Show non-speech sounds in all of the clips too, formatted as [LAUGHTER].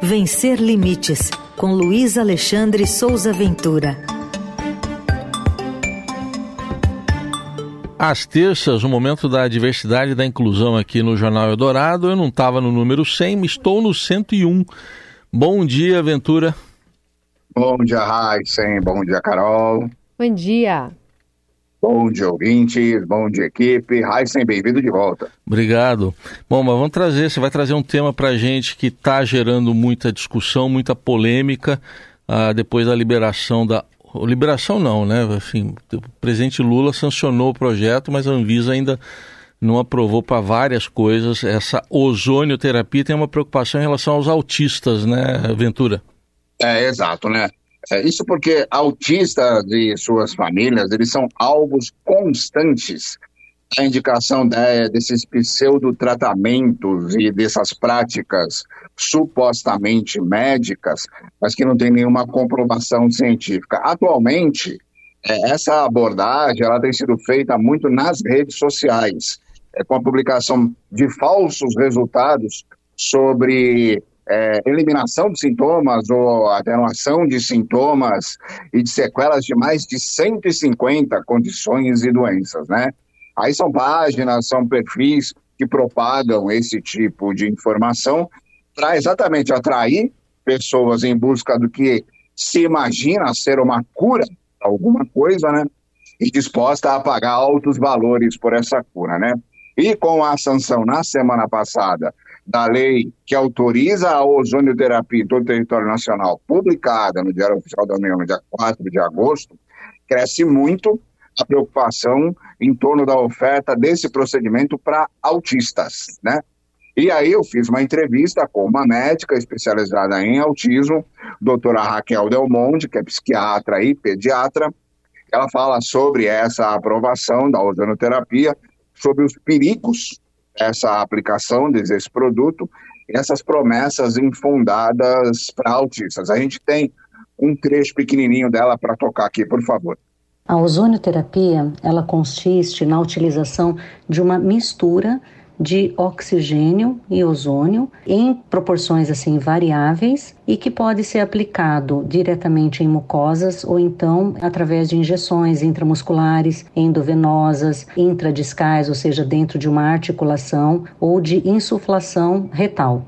Vencer Limites, com Luiz Alexandre Souza Ventura. Às terças, o momento da diversidade e da inclusão aqui no Jornal Eldorado. Eu não estava no número 100, estou no 101. Bom dia, Ventura. Bom dia, Raíssen. Bom dia, Carol. Bom dia. Bom dia, ouvintes. Bom dia, equipe. Raíssen, bem-vindo de volta. Obrigado. Bom, mas vamos trazer, você vai trazer um tema para gente que está gerando muita discussão, muita polêmica, ah, depois da liberação da liberação não, né? Assim, o presidente Lula sancionou o projeto, mas a Anvisa ainda não aprovou para várias coisas. Essa ozonioterapia tem uma preocupação em relação aos autistas, né, Ventura? É, exato, né? É, isso porque autistas e suas famílias, eles são alvos constantes da indicação de, desses pseudo-tratamentos e dessas práticas supostamente médicas, mas que não tem nenhuma comprovação científica. Atualmente, é, essa abordagem ela tem sido feita muito nas redes sociais, é, com a publicação de falsos resultados sobre é, eliminação de sintomas ou atenuação de sintomas e de sequelas de mais de 150 condições e doenças, né? Aí são páginas, são perfis que propagam esse tipo de informação para exatamente atrair pessoas em busca do que se imagina ser uma cura, alguma coisa, né? E disposta a pagar altos valores por essa cura, né? E com a sanção na semana passada da lei que autoriza a ozonioterapia em todo o território nacional, publicada no Diário Oficial da União no dia 4 de agosto, cresce muito a preocupação em torno da oferta desse procedimento para autistas, né? E aí eu fiz uma entrevista com uma médica especializada em autismo, doutora Raquel Delmonte, que é psiquiatra e pediatra. Ela fala sobre essa aprovação da ozonoterapia, sobre os perigos essa aplicação desse produto e essas promessas infundadas para autistas. A gente tem um trecho pequenininho dela para tocar aqui, por favor. A ozonioterapia, ela consiste na utilização de uma mistura de oxigênio e ozônio em proporções assim variáveis e que pode ser aplicado diretamente em mucosas ou então através de injeções intramusculares, endovenosas, intradiscais, ou seja, dentro de uma articulação ou de insuflação retal.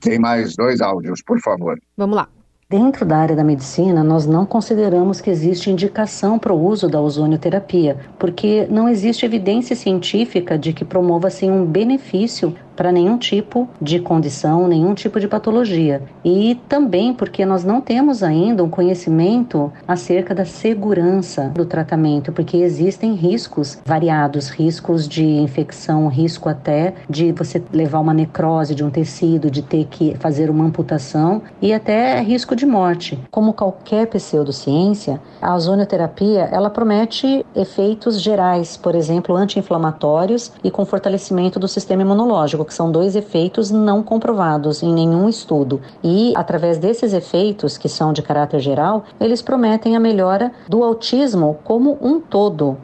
Tem mais dois áudios, por favor. Vamos lá. Dentro da área da medicina, nós não consideramos que existe indicação para o uso da ozonioterapia, porque não existe evidência científica de que promova assim um benefício para nenhum tipo de condição, nenhum tipo de patologia. E também porque nós não temos ainda um conhecimento acerca da segurança do tratamento, porque existem riscos variados, riscos de infecção, risco até de você levar uma necrose de um tecido, de ter que fazer uma amputação e até risco de morte. Como qualquer pseudociência, a ozonioterapia, ela promete efeitos gerais, por exemplo, anti-inflamatórios e com fortalecimento do sistema imunológico, que são dois efeitos não comprovados em nenhum estudo. E, através desses efeitos, que são de caráter geral, eles prometem a melhora do autismo como um todo.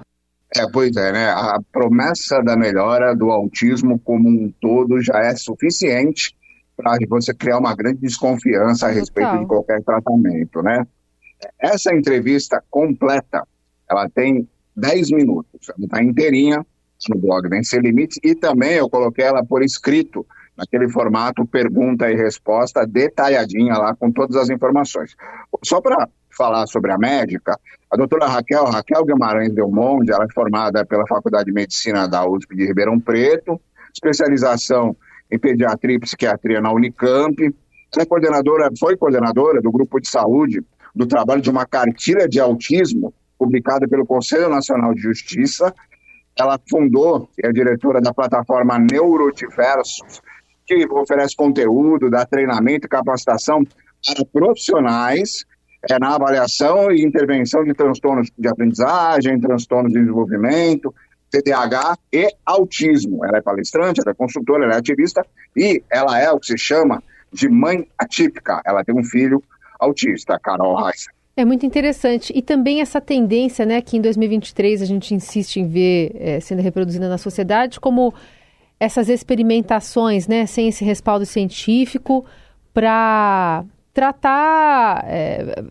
É, pois é, né? A promessa da melhora do autismo como um todo já é suficiente para você criar uma grande desconfiança a respeito Total. de qualquer tratamento, né? Essa entrevista completa, ela tem 10 minutos, ela está inteirinha, no blog Vencer Limites e também eu coloquei ela por escrito, naquele formato pergunta e resposta detalhadinha lá com todas as informações. Só para falar sobre a médica, a doutora Raquel, Raquel Guimarães Delmonte, ela é formada pela Faculdade de Medicina da USP de Ribeirão Preto, especialização em pediatria e psiquiatria na Unicamp, ela é coordenadora, foi coordenadora do grupo de saúde do trabalho de uma cartilha de autismo publicada pelo Conselho Nacional de Justiça ela fundou, é diretora da plataforma Neurotiversos, que oferece conteúdo, dá treinamento e capacitação para profissionais é, na avaliação e intervenção de transtornos de aprendizagem, transtornos de desenvolvimento, TDAH e autismo. Ela é palestrante, ela é consultora, ela é ativista e ela é o que se chama de mãe atípica. Ela tem um filho autista, Carol Reis. É muito interessante. E também essa tendência, né, que em 2023 a gente insiste em ver é, sendo reproduzida na sociedade, como essas experimentações, né, sem esse respaldo científico, para tratar é,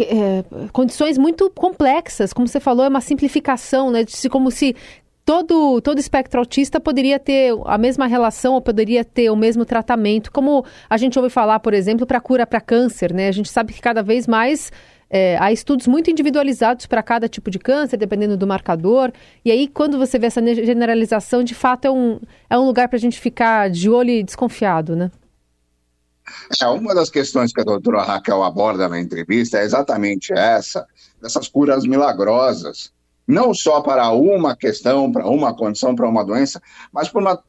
é, condições muito complexas, como você falou, é uma simplificação, né? De, como se todo, todo espectro autista poderia ter a mesma relação ou poderia ter o mesmo tratamento, como a gente ouve falar, por exemplo, para cura para câncer, né? A gente sabe que cada vez mais é, há estudos muito individualizados para cada tipo de câncer, dependendo do marcador. E aí, quando você vê essa generalização, de fato é um, é um lugar para a gente ficar de olho e desconfiado, né? É, uma das questões que a doutora Raquel aborda na entrevista é exatamente essa, dessas curas milagrosas não só para uma questão, para uma condição, para uma doença, mas por uma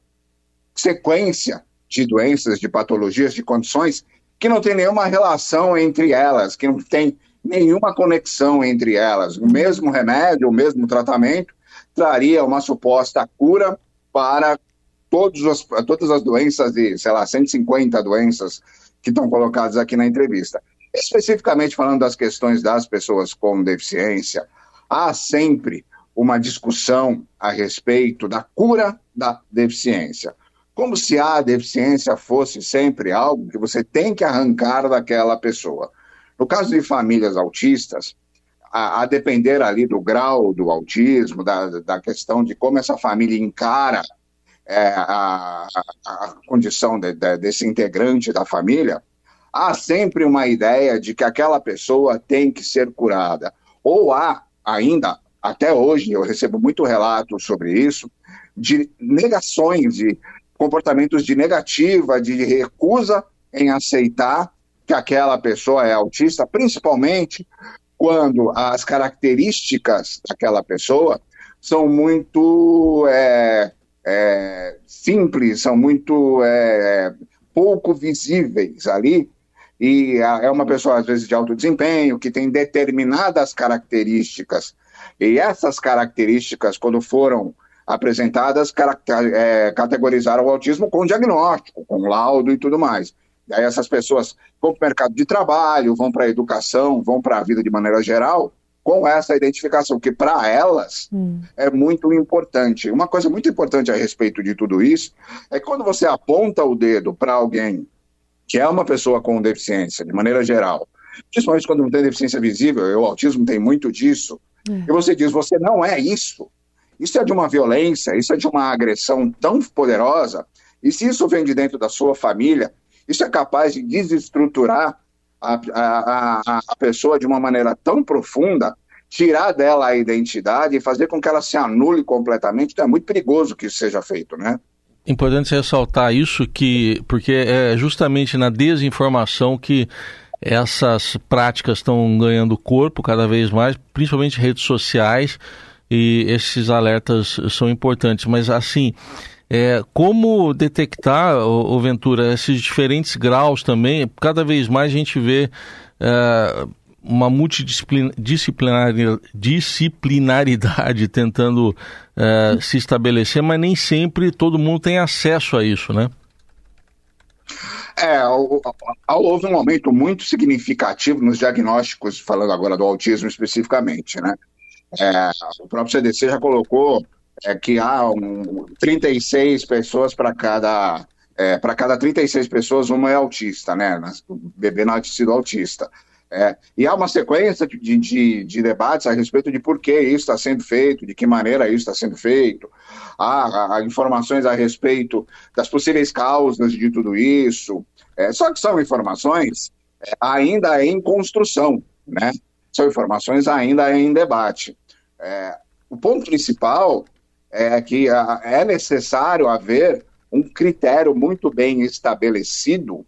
sequência de doenças, de patologias, de condições que não tem nenhuma relação entre elas, que não tem nenhuma conexão entre elas. O mesmo remédio, o mesmo tratamento traria uma suposta cura para os, todas as doenças de, sei lá, 150 doenças que estão colocadas aqui na entrevista. Especificamente falando das questões das pessoas com deficiência, há sempre uma discussão a respeito da cura da deficiência. Como se a deficiência fosse sempre algo que você tem que arrancar daquela pessoa. No caso de famílias autistas, a, a depender ali do grau do autismo, da, da questão de como essa família encara é, a, a, condição de, de, desse integrante da família, há sempre uma ideia de que aquela pessoa tem que ser curada. Ou há ainda, até hoje, eu recebo muito relato sobre isso, de negações, de comportamentos de negativa, de recusa em aceitar que aquela pessoa é autista, principalmente quando as características daquela pessoa são muito é, é, simples, são muito é, pouco visíveis ali e é uma pessoa, às vezes, de alto desempenho, que tem determinadas características. E essas características, quando foram apresentadas, é, categorizaram o autismo com diagnóstico, com laudo e tudo mais. Aí essas pessoas vão para o mercado de trabalho, vão para a educação, vão para a vida de maneira geral, com essa identificação, que para elas hum. é muito importante. Uma coisa muito importante a respeito de tudo isso é que quando você aponta o dedo para alguém que é uma pessoa com deficiência, de maneira geral, principalmente quando não tem deficiência visível, e o autismo tem muito disso, é. e você diz, você não é isso. Isso é de uma violência, isso é de uma agressão tão poderosa, e se isso vem de dentro da sua família, isso é capaz de desestruturar a, a, a, a pessoa de uma maneira tão profunda, tirar dela a identidade e fazer com que ela se anule completamente. Então é muito perigoso que isso seja feito, né? Importante ressaltar isso, que porque é justamente na desinformação que essas práticas estão ganhando corpo cada vez mais, principalmente redes sociais, e esses alertas são importantes. Mas assim, é, como detectar, o Ventura, esses diferentes graus também? Cada vez mais a gente vê é, uma multidisciplinaridade [LAUGHS] tentando é, se estabelecer, mas nem sempre todo mundo tem acesso a isso, né? É, houve um aumento muito significativo nos diagnósticos, falando agora do autismo especificamente, né? É, o próprio CDC já colocou é, que há um, 36 pessoas para cada é, para cada 36 pessoas, uma é autista, né? Bebê não é autista. É, e há uma sequência de, de, de, debates a respeito de por que isso está sendo feito, de que maneira isso está sendo feito. Há, há, informações a respeito das possíveis causas de tudo isso. É, só que são informações é, ainda em construção, né? São informações ainda em debate. É, o ponto principal é que a, é necessário haver um critério muito bem estabelecido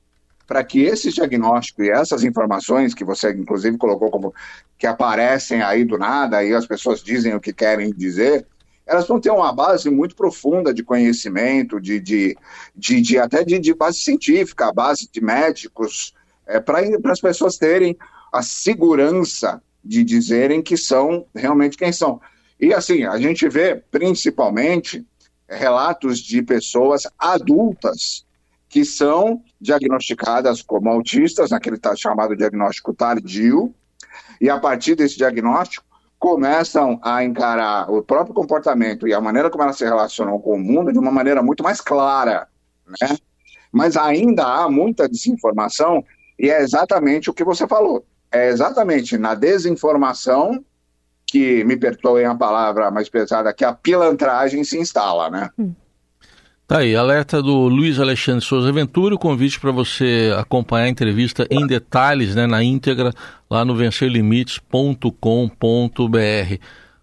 para que esses diagnósticos e essas informações que você inclusive colocou como que aparecem aí do nada e as pessoas dizem o que querem dizer, elas vão ter uma base muito profunda de conhecimento, de, de, de, de até de, de, base científica, base de médicos, é, para as pessoas terem a segurança de dizerem que são realmente quem são. E assim, a gente vê principalmente relatos de pessoas adultas que são diagnosticadas como autistas, naquele tá chamado diagnóstico tardio, e a partir desse diagnóstico começam a encarar o próprio comportamento e a maneira como elas se relacionam com o mundo de uma maneira muito mais clara, né? Mas ainda há muita desinformação e é exatamente o que você falou. É exatamente na desinformação que, me perdoem a palavra mais pesada, que a pilantragem se instala, né? Hum. Tá aí, alerta do Luiz Alexandre Souza Ventura, o convite para você acompanhar a entrevista em detalhes, né, na íntegra, lá no vencerlimites.com.br.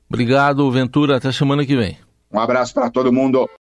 Obrigado, Ventura, até semana que vem. Um abraço para todo mundo.